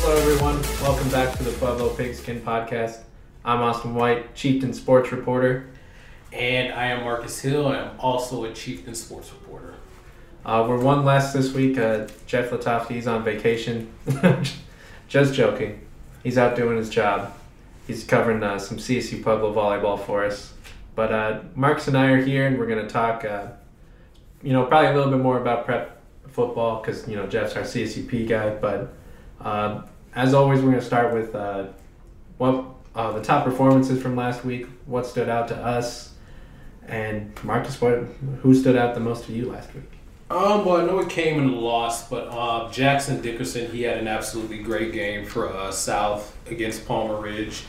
Hello, everyone. Welcome back to the Pueblo Pigskin Podcast. I'm Austin White, Chieftain Sports Reporter. And I am Marcus Hill. I am also a Chieftain Sports Reporter. Uh, we're one less this week. Uh, Jeff Latofsky's on vacation. Just joking. He's out doing his job. He's covering uh, some CSU Pueblo volleyball for us. But uh, Marcus and I are here, and we're going to talk, uh, you know, probably a little bit more about prep football because, you know, Jeff's our CSUP guy. But uh, as always, we're going to start with uh, what uh, the top performances from last week, what stood out to us, and Marcus, what who stood out the most to you last week? Um, well, I know it came in a loss, but uh, Jackson Dickerson, he had an absolutely great game for uh, South against Palmer Ridge.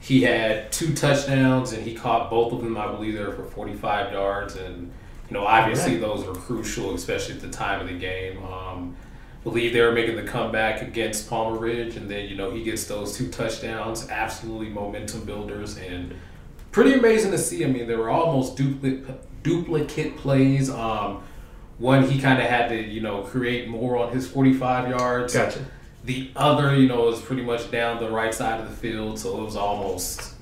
He had two touchdowns, and he caught both of them. I believe they were for 45 yards, and you know, obviously Right. those were crucial, especially at the time of the game. Um, believe they were making the comeback against Palmer Ridge, and then you know he gets those two touchdowns, absolutely momentum builders, and pretty amazing to see. I mean, there were almost duplicate duplicate plays. Um, one he kind of had to you know create more on his forty five yards. Gotcha. The other, you know, was pretty much down the right side of the field, so it was almost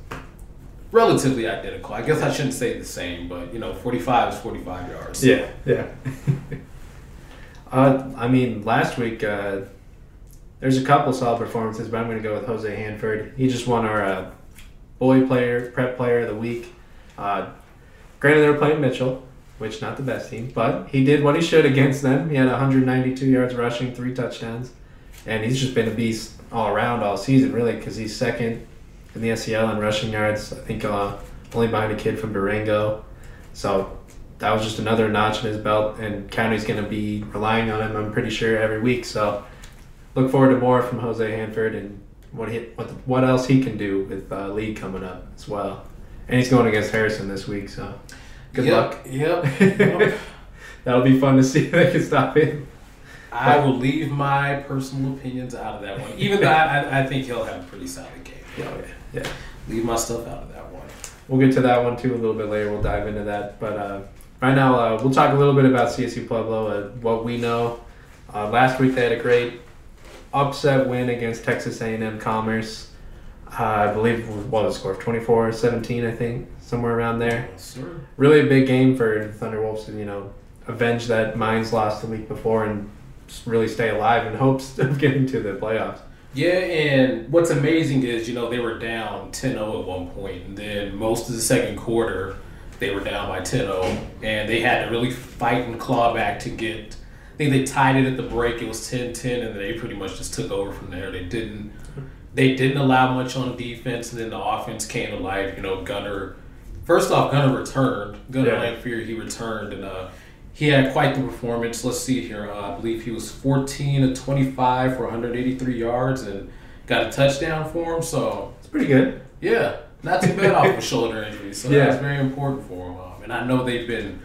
relatively identical. I guess I shouldn't say the same, but you know, forty five is forty five yards. Yeah, yeah. uh, I mean, last week uh, there's a couple solid performances, but I'm going to go with Jose Hanford. He just won our uh, boy player, prep player of the week. Uh, granted, they were playing Mitchell, which not the best team, but he did what he should against them. He had 192 yards rushing, three touchdowns, and he's just been a beast all around all season, really, because he's second in the SEL in rushing yards. I think uh, only behind a kid from Durango. So that was just another notch in his belt, and County's going to be relying on him. I'm pretty sure every week. So look forward to more from Jose Hanford and what he what what else he can do with uh, league coming up as well. And he's going against Harrison this week, so good Yep, luck. Yep. yep. That'll be fun to see if they can stop him. I will leave my personal opinions out of that one, even though I, I, think he'll have a pretty solid game. Yeah, yeah, yeah. Leave my stuff out of that one. We'll get to that one too a little bit later. We'll dive into that. But uh, right now, uh, we'll talk a little bit about CSU Pueblo, uh, what we know. Uh, last week they had a great upset win against Texas A&M Commerce. Uh, I believe what was the score? 24-17, I think, somewhere around there. Sir. Really a big game for the Thunderwolves to you know avenge that Mines lost the week before and really stay alive in hopes of getting to the playoffs. Yeah, and what's amazing is, you know, they were down 10 0 at one point, and then most of the second quarter, they were down by 10 0, and they had to really fight and claw back to get. I think they tied it at the break, it was 10 10, and they pretty much just took over from there. They didn't. They didn't allow much on defense, and then the offense came to life. You know, Gunner. First off, Gunner returned. Gunner Yeah. Lanfear, he returned, and uh, he had quite the performance. Let's see here. Uh, I believe he was 14 to 25 for 183 yards and got a touchdown for him. So, It's pretty good. yeah, not too bad off a shoulder injury. So Yeah. that's very important for him. Um, and I know they've been,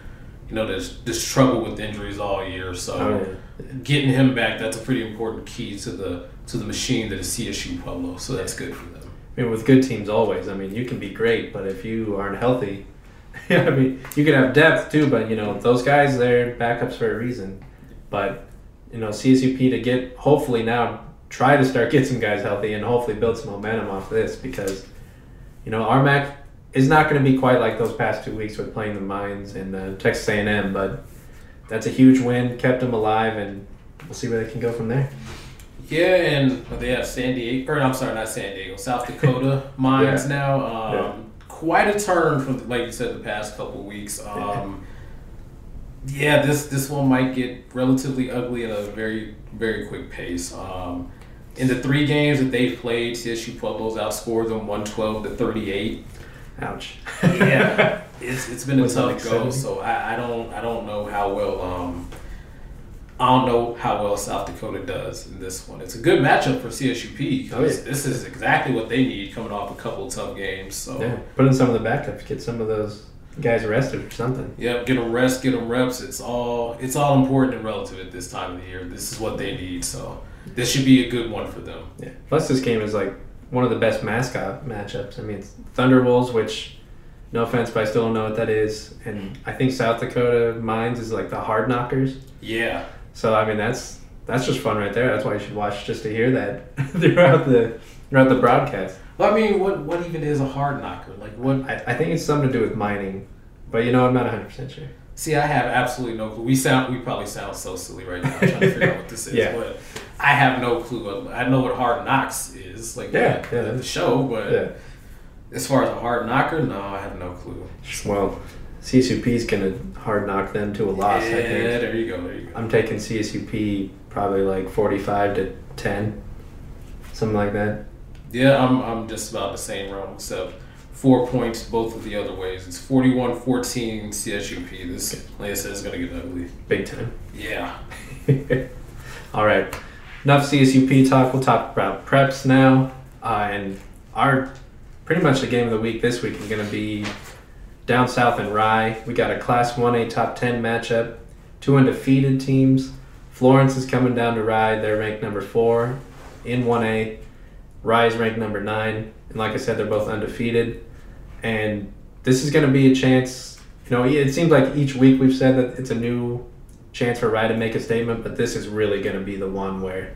you know, there's this trouble with injuries all year. So Oh, getting him back, that's a pretty important key to the to the machine that is CSU Pueblo. So that's good for them. I mean, with good teams, always. I mean, you can be great, but if you aren't healthy, I mean, you can have depth too. But you know, those guys, they're backups for a reason. But you know, CSUP to get hopefully now try to start get some guys healthy and hopefully build some momentum off this because you know RMAC is not going to be quite like those past two weeks with playing the Mines and uh, Texas A&M, but that's a huge win, kept them alive, and we'll see where they can go from there. Yeah, and they have San Diego, or I'm sorry, not San Diego, South Dakota mines Yeah. now. Um, Yeah. Quite a turn from, like you said, the past couple weeks. Um, Yeah, this this one might get relatively ugly at a very very quick pace. Um, in the three games that they've played, CSU Pueblo's outscored them one twelve to thirty eight. Ouch. Yeah, it's it's been a tough like go. 70? So I, I don't I don't know how well um I don't know how well South Dakota does in this one. It's a good matchup for CSUP Oh, because yeah. this is exactly what they need coming off a couple of tough games. So Yeah. Put in some of the backups. Get some of those guys arrested or something. Yep, get them rest, get them reps. It's all it's all important and relative at this time of the year. This is what they need, so this should be a good one for them. Yeah. Plus, this game is like one of the best mascot matchups. I mean, it's Thunderwolves, which, no offense, but I still don't know what that is. And I think South Dakota Mines is like the Hard Knockers. Yeah, So I mean, that's that's just fun right there. That's why you should watch just to hear that throughout the throughout the broadcast. well, I mean, what what even is a hard knocker? Like what? I, I think it's something to do with mining, but you know, I'm not 100 percent sure. See, I have absolutely no clue. We sound we probably sound so silly right now I'm trying to figure out what this is, Yeah. but I have no clue. I know what hard knocks is, like Yeah, the, yeah. the show, but Yeah. as far as a hard knocker, no, I have no clue. Well, CSUP's gonna hard knock them to a loss. yeah, I think. there you go, there you go. I'm taking CSUP probably like 45 to 10, something like that. Yeah, I'm, I'm just about the same realm, except four points both of the other ways. It's 41 14 CSUP. This, like I said, is going to get ugly. Big time. Yeah. All right. Enough CSUP talk. We'll talk about preps now. Uh, and our pretty much the game of the week this week is going to be down south in Rye. We got a Class 1A top 10 matchup. Two undefeated teams. Florence is coming down to Rye. They're ranked number four in 1A. Rye is ranked number nine. And like I said, they're both undefeated. And this is going to be a chance. You know, it seems like each week we've said that it's a new chance for Rye to make a statement, but this is really going to be the one where,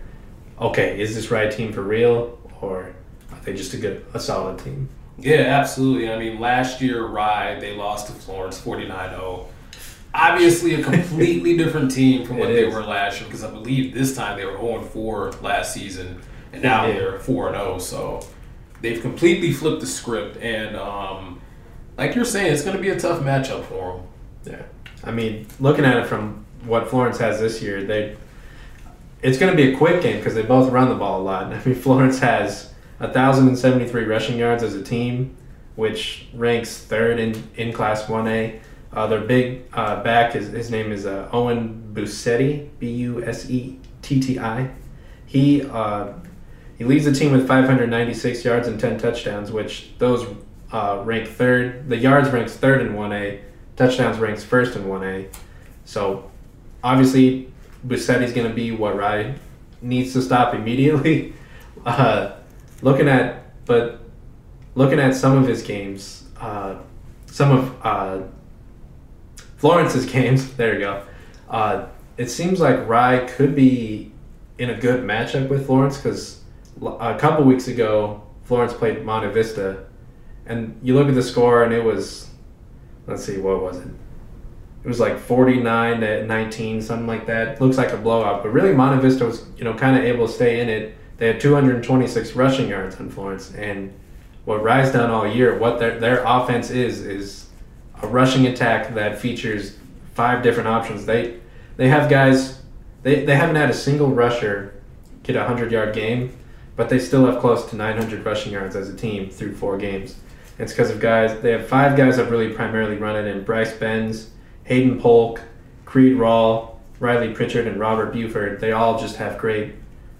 okay, is this Rye team for real, or are they just a good, a solid team? Yeah, absolutely. I mean, last year, Rye, they lost to Florence 49 0. Obviously, a completely different team from what It they is. were last year, because I believe this time they were 0 4 last season, and now Yeah. they're 4 0. So they've completely flipped the script. And um, like you're saying, it's going to be a tough matchup for them. Yeah. I mean, looking at it from what Florence has this year, they it's going to be a quick game because they both run the ball a lot. I mean, Florence has 1,073 rushing yards as a team, which ranks third in, in Class 1A. Uh, their big uh, back, is, his name is uh, Owen Busetti, B U S E T T I. He uh, he leads the team with 596 yards and 10 touchdowns, which those uh, rank third. The yards ranks third in 1A, touchdowns ranks first in 1A. So obviously, Busetti's going to be what Rye needs to stop immediately. Uh, looking at, but looking at some of his games, uh, some of uh, Florence's games, there you go. Uh, it seems like Rye could be in a good matchup with Florence because a couple weeks ago, Florence played Monte Vista, and you look at the score, and it was, let's see, what was it? It was like 49 to 19, something like that. Looks like a blowout, but really Monte Vista was, you know, kind of able to stay in it. They had 226 rushing yards on Florence, and what Rye's done all year, what their their offense is, is a rushing attack that features five different options. They they have guys, they, they haven't had a single rusher get a 100 yard game, but they still have close to 900 rushing yards as a team through four games. It's because of guys, they have five guys that really primarily run it in Bryce Benz, Hayden Polk, Creed Rawl, Riley Pritchard, and Robert Buford. They all just have great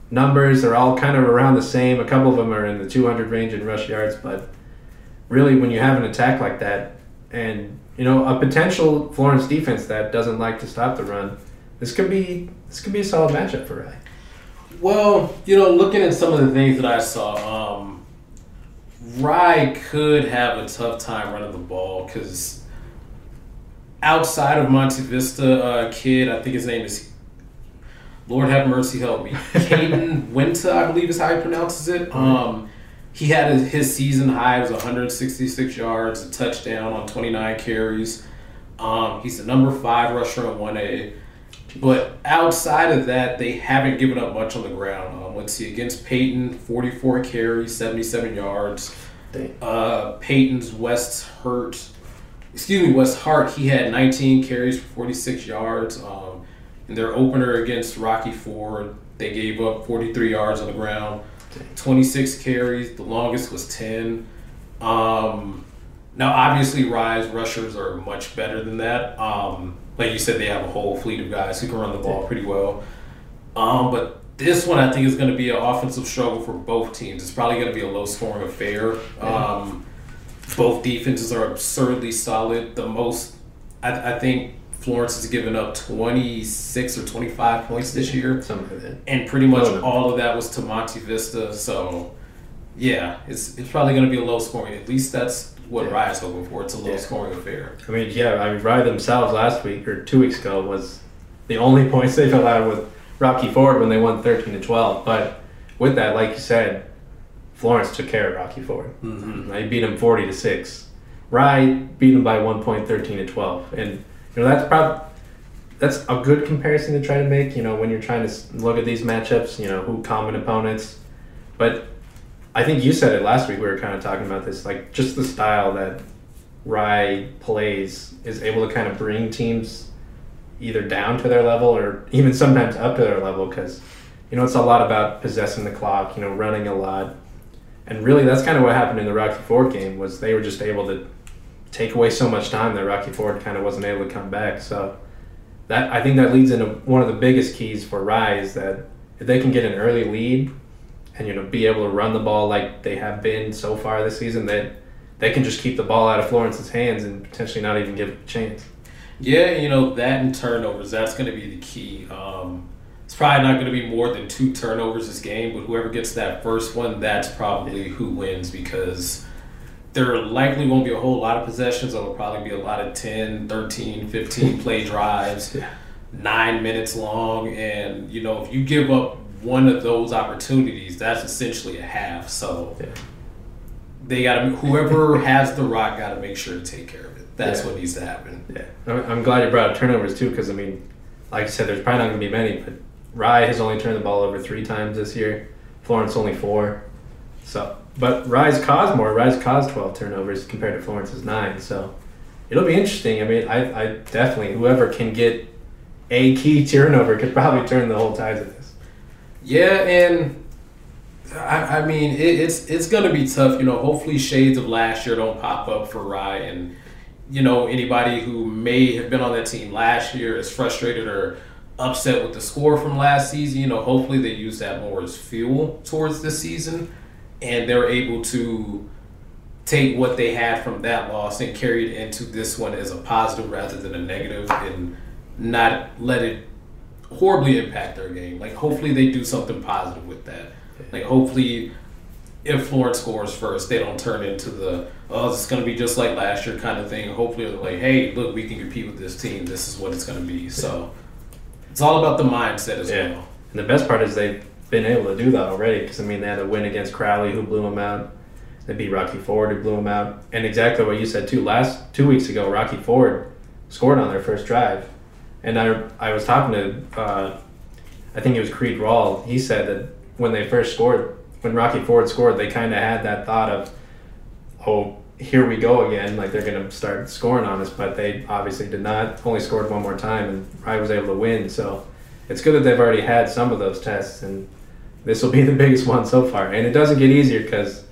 numbers. They're all kind of around the same. A couple of them are in the 200 range in rush yards, but really, when you have an attack like that, and you know a potential Florence defense that doesn't like to stop the run, this could be this could be a solid matchup for Rye. Well, you know, looking at some of the things that I saw, um, Rye could have a tough time running the ball because outside of Monte Vista, uh, kid, I think his name is Lord have mercy, help me, Caden Winter, I believe is how he pronounces it. Um, he had his, his season high was 166 yards, a touchdown on 29 carries. Um, he's the number five rusher on 1A. But outside of that, they haven't given up much on the ground. Um, let's see, against Peyton, 44 carries, 77 yards. Uh, Peyton's West Hurt excuse me, West Hart, he had 19 carries for 46 yards. Um, in their opener against Rocky Ford, they gave up 43 yards on the ground, 26 carries. The longest was 10. Um, now, obviously, Rye's rushers are much better than that. Um, like you said, they have a whole fleet of guys who can run the ball pretty well. Um, but this one, I think, is going to be an offensive struggle for both teams. It's probably going to be a low scoring affair. Um, both defenses are absurdly solid. The most, I, I think, Florence has given up 26 or 25 points this year. Something like. And pretty much all of that was to Monte Vista. So, yeah, it's, it's probably going to be a low scoring. At least that's what Yeah. Riot's hoping for. It's a low Yeah. scoring affair. I mean, yeah, I mean, Rye themselves last week or two weeks ago was the only points they fell out with Rocky Ford when they won 13 to 12. But with that, like you said, Florence took care of Rocky Ford. Mm-hmm. They beat him 40 to 6. Rye beat him by one point, 13 to 12. And, you know, that's probably. That's a good comparison to try to make, you know, when you're trying to look at these matchups, you know, who common opponents. But I think you said it last week. We were kind of talking about this, like just the style that Rye plays is able to kind of bring teams either down to their level or even sometimes up to their level because you know it's a lot about possessing the clock, you know, running a lot, and really that's kind of what happened in the Rocky Ford game was they were just able to take away so much time that Rocky Ford kind of wasn't able to come back. So that I think that leads into one of the biggest keys for Rye is that if they can get an early lead and you know be able to run the ball like they have been so far this season, that they can just keep the ball out of Florence's hands and potentially not even give it a chance. Yeah, you know, that and turnovers, that's going to be the key. Um, it's probably not going to be more than two turnovers this game, but whoever gets that first one, that's probably who wins because there likely won't be a whole lot of possessions. There'll probably be a lot of 10, 13, 15 play drives, Yeah. nine minutes long. And, you know, if you give up one of those opportunities, that's essentially a half. So Yeah. they got to, whoever has the rock, got to make sure to take care of it. That's Yeah. what needs to happen. Yeah, I'm I'm glad you brought up turnovers too, because I mean, like I said, there's probably not going to be many, but Rye has only turned the ball over three times this year. Florence only four. So, but Rye's caused more. Rye's caused 12 turnovers compared to Florence's nine. So, it'll be interesting. I mean, I, I definitely whoever can get a key turnover could probably turn the whole tides of this. Yeah, and I, I mean it, it's it's gonna be tough. You know, hopefully shades of last year don't pop up for Rye, and you know anybody who may have been on that team last year is frustrated or upset with the score from last season. You know, hopefully they use that more as fuel towards this season, and they're able to take what they had from that loss and carry it into this one as a positive rather than a negative, and not let it horribly impact their game. Like hopefully they do something positive with that. Like hopefully if Florence scores first, they don't turn into the oh it's going to be just like last year kind of thing. Hopefully they're like hey look we can compete with this team. This is what it's going to be. So it's all about the mindset as Yeah. well. And the best part is they've been able to do that already because I mean they had a win against Crowley who blew them out. They beat Rocky Ford who blew them out. And exactly what you said too. Last two weeks ago, Rocky Ford scored on their first drive, and I I was talking to uh, I think it was Creed Rawl. He said that when they first scored, when Rocky Ford scored, they kind of had that thought of, oh here we go again, like they're gonna start scoring on us. But they obviously did not. Only scored one more time, and I was able to win. So it's good that they've already had some of those tests, and this will be the biggest one so far. And it doesn't get easier because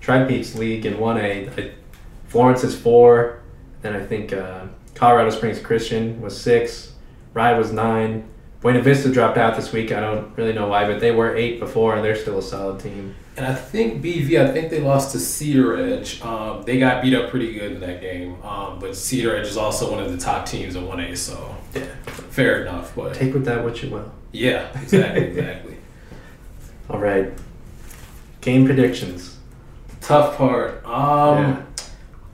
Tri Peaks League in one A, Florence is four, then I think uh, Colorado Springs Christian was six, Rye was nine. Buena Vista dropped out this week. I don't really know why, but they were eight before, and they're still a solid team. And I think BV, I think they lost to Cedaredge. Um, they got beat up pretty good in that game. Um, but Cedaredge is also one of the top teams in 1A, so Yeah. fair enough. But Take with that what you will. yeah, exactly, exactly. All right. Game predictions. Tough part. Um, Yeah.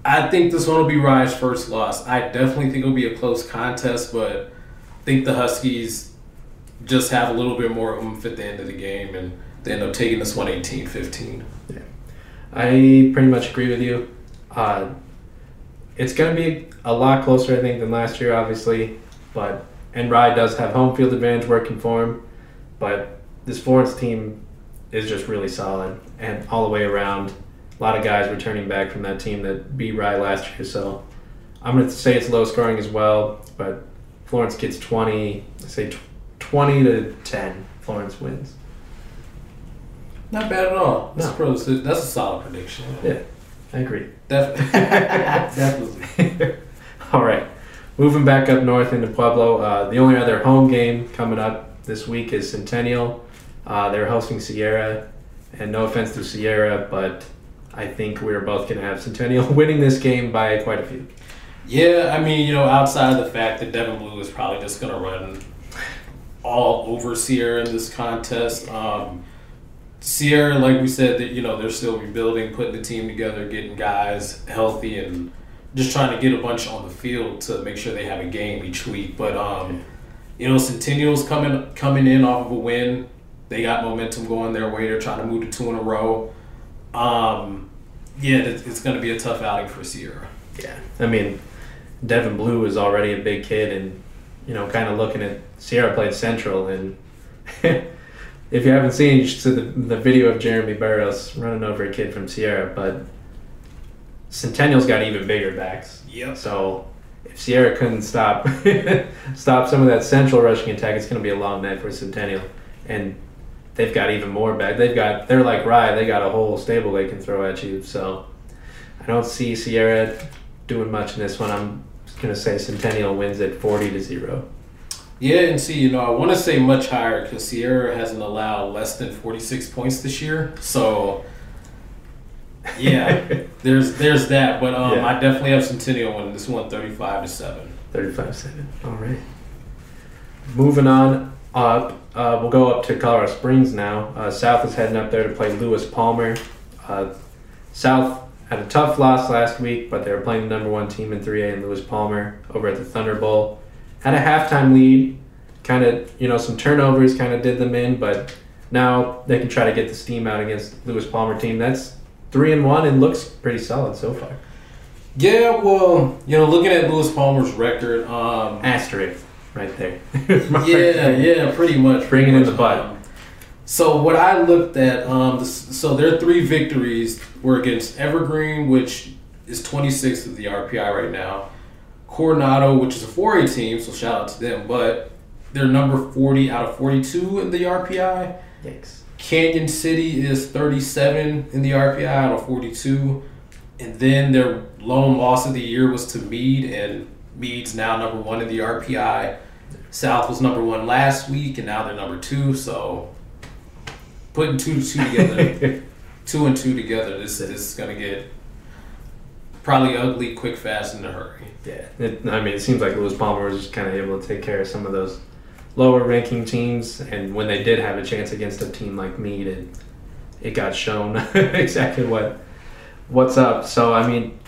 I think this one will be Rye's first loss. I definitely think it'll be a close contest, but I think the Huskies just have a little bit more oomph at the end of the game, and they end up taking this one 18-15. I pretty much agree with you. Uh, it's going to be a lot closer, I think, than last year, obviously. But and Rye does have home field advantage working for him. But this Florence team is just really solid and all the way around. A lot of guys returning back from that team that beat Rye last year. So I'm going to say it's low scoring as well, but Florence gets 20. I say tw- 20 to 10. Florence wins. Not bad at all. That's, No. pro- that's a solid prediction. Yeah, I agree. Def- definitely. All right. Moving back up north into Pueblo, uh, the only other home game coming up this week is Centennial. Uh, they're hosting Sierra, and no offense to Sierra, but I think we're both going to have Centennial winning this game by quite a few. Yeah, I mean, you know, outside of the fact that Devin Blue is probably just going to run all over Sierra in this contest. Um, Sierra, like we said, that you know they're still rebuilding, putting the team together, getting guys healthy, and just trying to get a bunch on the field to make sure they have a game each week. But um, you know, Centennial's coming coming in off of a win. They got momentum going their way. They're trying to move to two in a row. Um, yeah, it's, it's going to be a tough outing for Sierra. Yeah. I mean, Devin Blue is already a big kid, and, you know, kind of looking at Sierra played Central, and if you haven't seen, you should see the, the video of Jeremy Burrows running over a kid from Sierra, but Centennial's got even bigger backs. Yep. So if Sierra couldn't stop stop some of that central rushing attack, it's going to be a long night for Centennial. And they've got even more back. They've got they're like Rye. They got a whole stable they can throw at you. So I don't see Sierra doing much in this one. I'm going to say Centennial wins at forty to zero. Yeah, and see, you know, I want to say much higher because Sierra hasn't allowed less than 46 points this year. So, yeah, there's there's that. But um, Yeah. I definitely have Centennial winning this one 35 to 7. 35 7. All right. Moving on up, uh, we'll go up to Colorado Springs now. Uh, South is heading up there to play Lewis Palmer. Uh, South had a tough loss last week, but they were playing the number one team in 3A in Lewis Palmer over at the Thunder Bowl. Had a halftime lead, kind of, you know, some turnovers kind of did them in, but now they can try to get the steam out against Lewis Palmer team. That's three and one and looks pretty solid so far. Yeah, well, you know, looking at Lewis Palmer's record, um, Asterisk right there. yeah, yeah, pretty much. Bring it in the butt. So what I looked at, um, this, so their three victories were against Evergreen, which is 26th of the RPI right now. Coronado, which is a 4A team, so shout out to them, but they're number 40 out of 42 in the RPI. Yikes. Cañon City is 37 in the RPI out of 42. And then their lone loss of the year was to Mead, and Mead's now number one in the RPI. South was number one last week, and now they're number two. So putting two to two together, two and two together, this, this is going to get probably ugly, quick, fast, in a hurry. Yeah, it, I mean, it seems like Lewis Palmer was just kind of able to take care of some of those lower ranking teams, and when they did have a chance against a team like Mead, it, it got shown exactly what what's up. So I mean,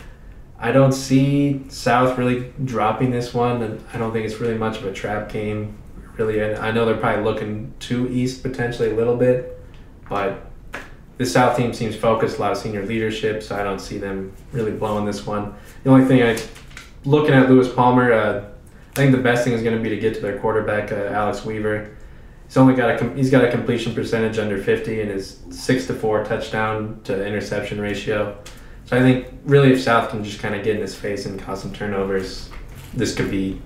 I don't see South really dropping this one, and I don't think it's really much of a trap game. Really, and I know they're probably looking to east potentially a little bit, but the South team seems focused, a lot of senior leadership, so I don't see them really blowing this one. The only thing I, looking at Lewis Palmer, uh, I think the best thing is going to be to get to their quarterback, uh, Alex Weaver. He's only got a he's got a completion percentage under 50 and his six to four touchdown to interception ratio. So I think really if South can just kind of get in his face and cause some turnovers, this could be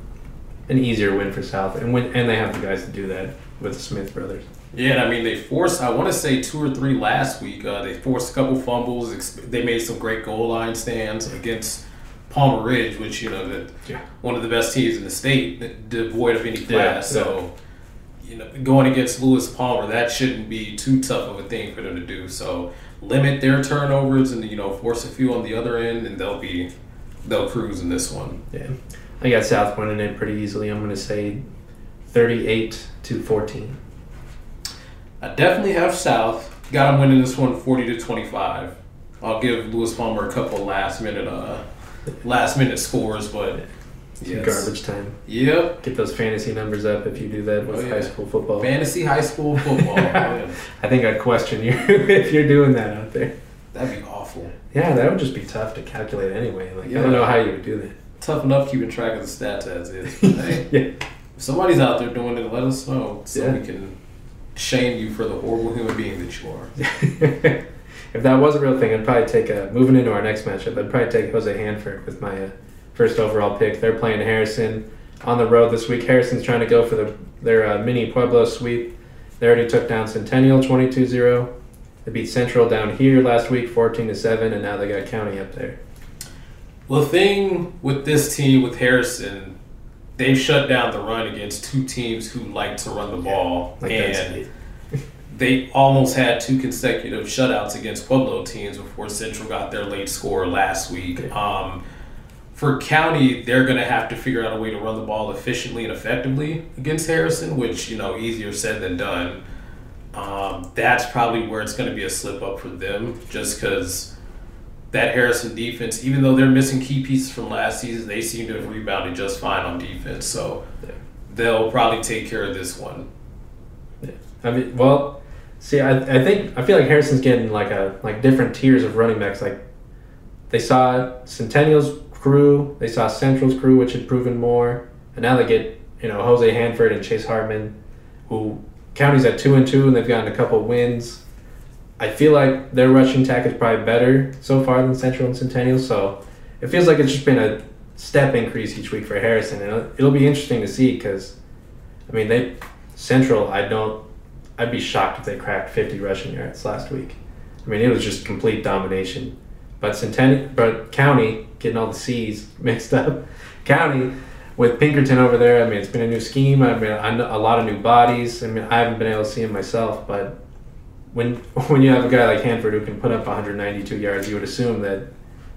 an easier win for South, and win, and they have the guys to do that with the Smith brothers. Yeah, and I mean they forced. I want to say two or three last week. Uh, they forced a couple fumbles. They made some great goal line stands against Palmer Ridge, which you know that Yeah. one of the best teams in the state, devoid of any Yeah, class. So you know, going against Lewis Palmer, that shouldn't be too tough of a thing for them to do. So limit their turnovers and you know force a few on the other end, and they'll be they'll cruise in this one. Yeah, I got South winning it pretty easily. I'm going to say 38 to 14. I definitely have South. Got them winning this one 40 to 25. I'll give Lewis Palmer a couple last minute uh last minute scores, but yes. Garbage time. Yep. Get those fantasy numbers up if you do that with Oh, yeah. high school football. Fantasy high school football. man. I think I'd question you if you're doing that out there. That'd be awful. Yeah, that would just be tough to calculate anyway. Like I don't know how you would do that. Tough enough keeping track of the stats as is. Yeah. if somebody's out there doing it, let us know so Yeah. we can shame you for the horrible human being that you are. if that was a real thing, I'd probably take a moving into our next matchup. I'd probably take Jose Hanford with my uh, first overall pick. They're playing Harrison on the road this week. Harrison's trying to go for the, their uh, mini Pueblo sweep. They already took down Centennial 22 0. They beat Central down here last week 14 to 7, and now they got County up there. Well, the thing with this team, with Harrison, they've shut down the run against two teams who like to run the ball. Like and they almost had two consecutive shutouts against Pueblo teams before Central got their late score last week. Um, for County, they're going to have to figure out a way to run the ball efficiently and effectively against Harrison, which, you know, easier said than done. Um, that's probably where it's going to be a slip up for them, just because that Harrison defense, even though they're missing key pieces from last season, they seem to have rebounded just fine on defense. So Yeah. they'll probably take care of this one. I mean, well, see, I, I think I feel like Harrison's getting like a like different tiers of running backs. Like they saw Centennial's crew, they saw Central's crew, which had proven more, and now they get you know Jose Hanford and Chase Hartman, who counties at two and two, and they've gotten a couple wins. I feel like their rushing attack is probably better so far than Central and Centennial, so it feels like it's just been a step increase each week for Harrison, and it'll, it'll be interesting to see because, I mean, they Central. I don't. I'd be shocked if they cracked 50 rushing yards last week. I mean, it was just complete domination. But Centennial, but County getting all the C's mixed up. County with Pinkerton over there. I mean, it's been a new scheme. I mean, I know a lot of new bodies. I mean, I haven't been able to see him myself, but when when you have a guy like Hanford who can put up 192 yards, you would assume that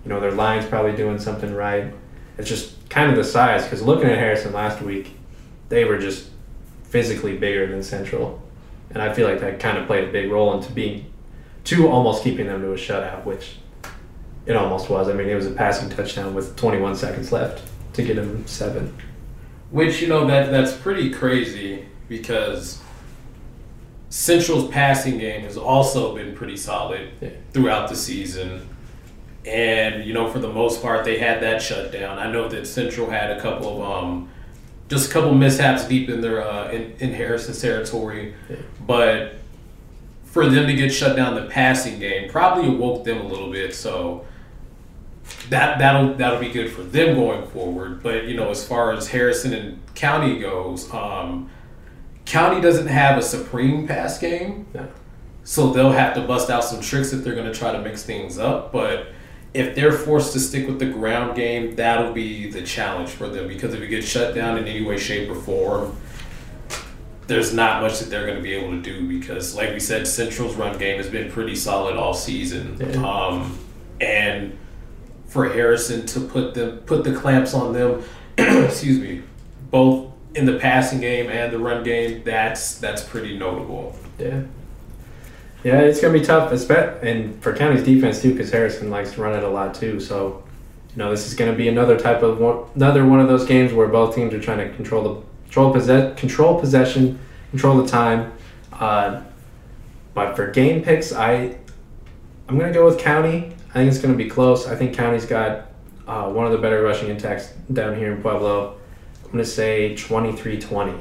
you know their line's probably doing something right. It's just kind of the size because looking at Harrison last week, they were just physically bigger than Central, and I feel like that kind of played a big role into being to almost keeping them to a shutout, which it almost was. I mean, it was a passing touchdown with 21 seconds left to get them seven. Which you know that that's pretty crazy because Central's passing game has also been pretty solid Yeah. throughout the season. And you know, for the most part, they had that shut down. I know that Central had a couple of um, just a couple mishaps deep in their uh, in, in Harrison's territory, Yeah. but for them to get shut down the passing game probably awoke them a little bit. So that that'll that'll be good for them going forward. But you know, as far as Harrison and County goes, um, County doesn't have a supreme pass game, No. so they'll have to bust out some tricks if they're going to try to mix things up. But if they're forced to stick with the ground game, that'll be the challenge for them because if it gets shut down in any way, shape, or form. There's not much that they're going to be able to do because, like we said, Central's run game has been pretty solid all season. Yeah. Um, and for Harrison to put the put the clamps on them, excuse me, both in the passing game and the run game, that's that's pretty notable. Yeah. Yeah, it's gonna be tough, espe- and for County's defense too, because Harrison likes to run it a lot too. So, you know, this is gonna be another type of one, another one of those games where both teams are trying to control the control possess control possession, control the time. Uh, but for game picks, I I'm gonna go with County. I think it's gonna be close. I think County's got uh, one of the better rushing attacks down here in Pueblo. I'm gonna say 23-20.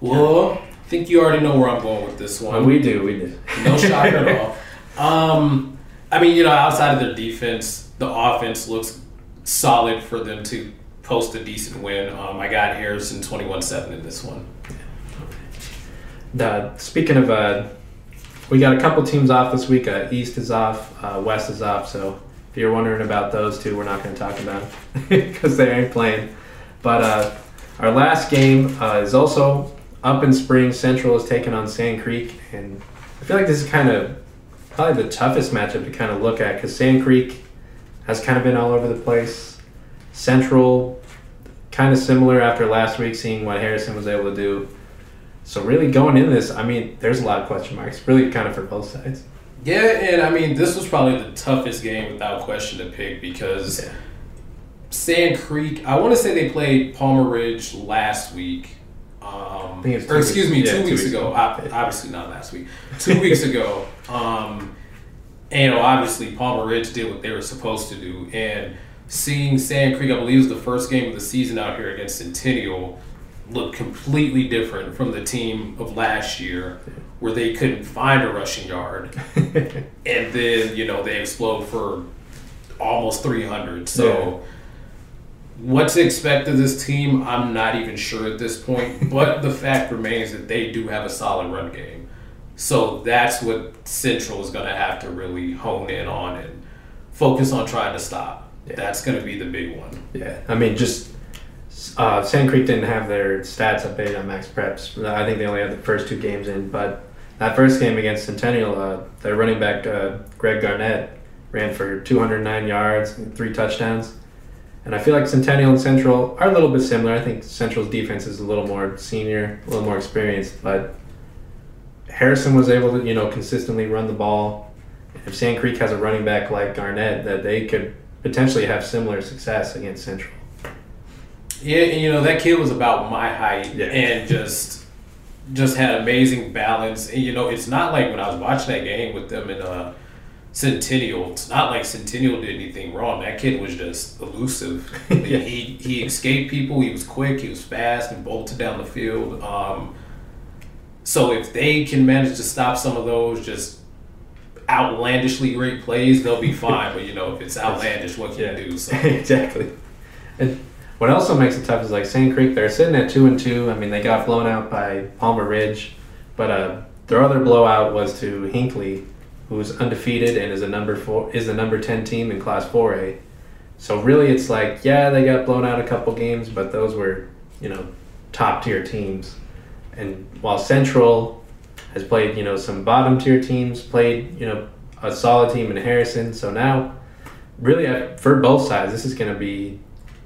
Well, I think you already know where I'm going with this one. Well, we do, we do. No shock at all. Um, I mean, you know, outside of their defense, the offense looks solid for them to post a decent win. Um, I got Harrison 21 7 in this one. Uh, speaking of, uh, we got a couple teams off this week. Uh, East is off, uh, West is off. So if you're wondering about those two, we're not going to talk about because they ain't playing. But uh, our last game uh, is also up in spring. Central is taking on Sand Creek, and I feel like this is kind of probably the toughest matchup to kind of look at because Sand Creek has kind of been all over the place. Central, kind of similar after last week, seeing what Harrison was able to do. So really going into this, I mean, there's a lot of question marks. Really, kind of for both sides. Yeah, and I mean, this was probably the toughest game without question to pick because Yeah. Sand Creek, I want to say they played Palmer Ridge last week. Um, two or excuse me, weeks- yeah, two two weeks weeks ago. ago. Ob- Obviously not last week. Two weeks ago. Um, and obviously Palmer Ridge did what they were supposed to do. And seeing Sand Creek, I believe, was the first game of the season out here against Centennial, looked completely different from the team of last year, where they couldn't find a rushing yard and then you know they explode for almost 300 so What to expect of this team, I'm not even sure at this point. but the fact remains that they do have a solid run game. So that's what Central is going to have to really hone in on and focus on trying to stop. Yeah. That's going to be the big one. Yeah, I mean, just uh, Sand Creek didn't have their stats updated on MaxPreps. I think they only had the first two games in, but that first game against Centennial, uh, their running back uh, Greg Garnett ran for 209 yards, and three touchdowns. And I feel like Centennial and Central are a little bit similar. I think Central's defense is a little more senior, a little more experienced, but Harrison was able to, you know, consistently run the ball. If Sand Creek has a running back like Garnett, that they could potentially have similar success against Central. Yeah, and you know that kid was about my height Yeah. and just just had amazing balance. And you know, it's not like when I was watching that game with them in uh, Centennial. It's not like Centennial did anything wrong. That kid was just elusive. Yeah. He he escaped people. He was quick. He was fast and bolted down the field. Um, so if they can manage to stop some of those just outlandishly great plays, they'll be fine. but you know, if it's outlandish, what can you do? So. exactly. And what also makes it tough is like Sand Creek, they're sitting at two and two. I mean, they got blown out by Palmer Ridge, but uh, their other blowout was to Hinkley, who's undefeated and is a number four is the number ten team in Class Four A. So really, it's like yeah, they got blown out a couple games, but those were you know top tier teams. And while Central has played you know some bottom tier teams, played you know a solid team in Harrison. So now really for both sides this is going to be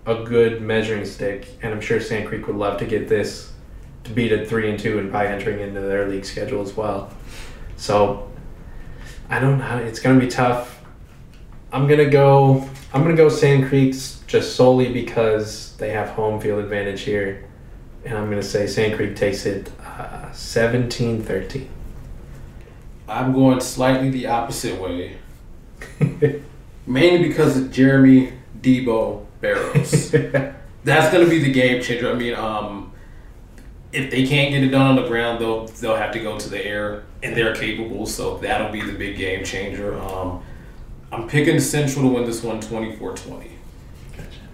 a good measuring stick and i'm sure sand creek would love to get this to beat at three and two and by entering into their league schedule as well. So i don't know it's to be tough. I'm to go i'm to go sand creek's just solely because they have home field advantage here and i'm to say sand creek takes it uh, 17-13 I'm going slightly the opposite way. Mainly because of Jeremy Debo Barrows. That's going to be the game changer. I mean, um, if they can't get it done on the ground, they'll they'll have to go to the air, and they're capable. So that'll be the big game changer. Um, I'm picking Central to win this one 24-20.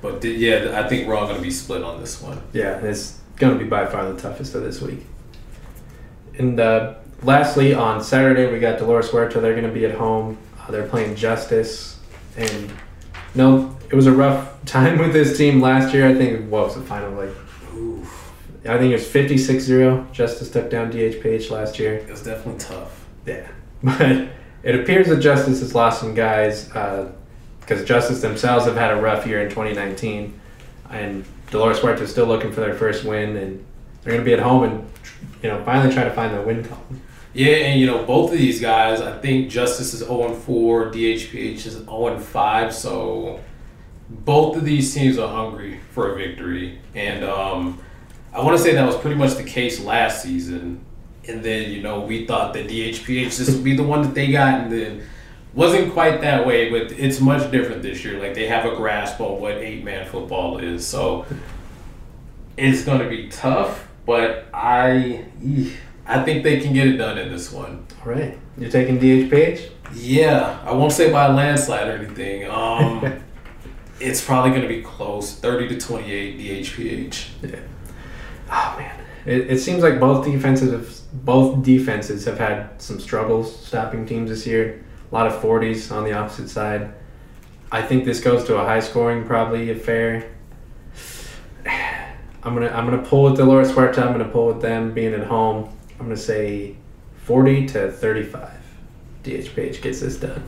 But th- yeah, I think we're all going to be split on this one. Yeah, it's going to be by far the toughest of this week. And uh, lastly, on Saturday, we got Dolores Huerta. They're going to be at home. Uh, they're playing Justice. And no, it was a rough time with this team last year. I think, what was the final? Like, Oof, I think it was 56 0. Justice took down DHPH last year. it was definitely tough. Yeah. But it appears that Justice has lost some guys uh, because Justice themselves have had a rough year in 2019. And Dolores Huerta is still looking for their first win. And they're going to be at home and, you know, finally try to find their win column. Yeah, and you know, both of these guys, I think Justice is 0 4, DHPH is 0 5, so both of these teams are hungry for a victory. And um, I want to say that was pretty much the case last season. And then, you know, we thought that DHPH this would be the one that they got, and then wasn't quite that way, but it's much different this year. Like, they have a grasp on what eight man football is, so it's going to be tough, but I. I think they can get it done in this one. All right. You're taking DHPH? Yeah, I won't say by a landslide or anything. Um, it's probably going to be close, thirty to twenty-eight DHPH. Yeah. Oh man, it, it seems like both defenses have, both defenses have had some struggles stopping teams this year. A lot of forties on the opposite side. I think this goes to a high scoring probably affair. I'm gonna I'm gonna pull with Dolores Huerta. I'm gonna pull with them being at home. I'm gonna say forty to thirty five. DHPH gets this done.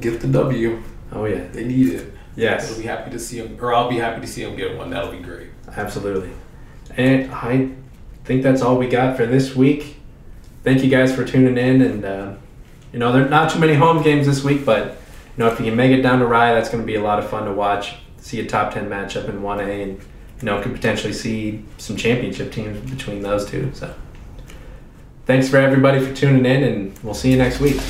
Get the W. Oh yeah. They need it. Yes. I'll be happy to see him, or I'll be happy to see him get one. That'll be great. Absolutely. And I think that's all we got for this week. Thank you guys for tuning in. And, uh, you know, there are not too many home games this week, but, you know, if you can make it down to Rye, that's going to be a lot of fun to watch. See a top 10 matchup in 1A and, you know, could potentially see some championship teams between those two. So thanks for everybody for tuning in, and we'll see you next week.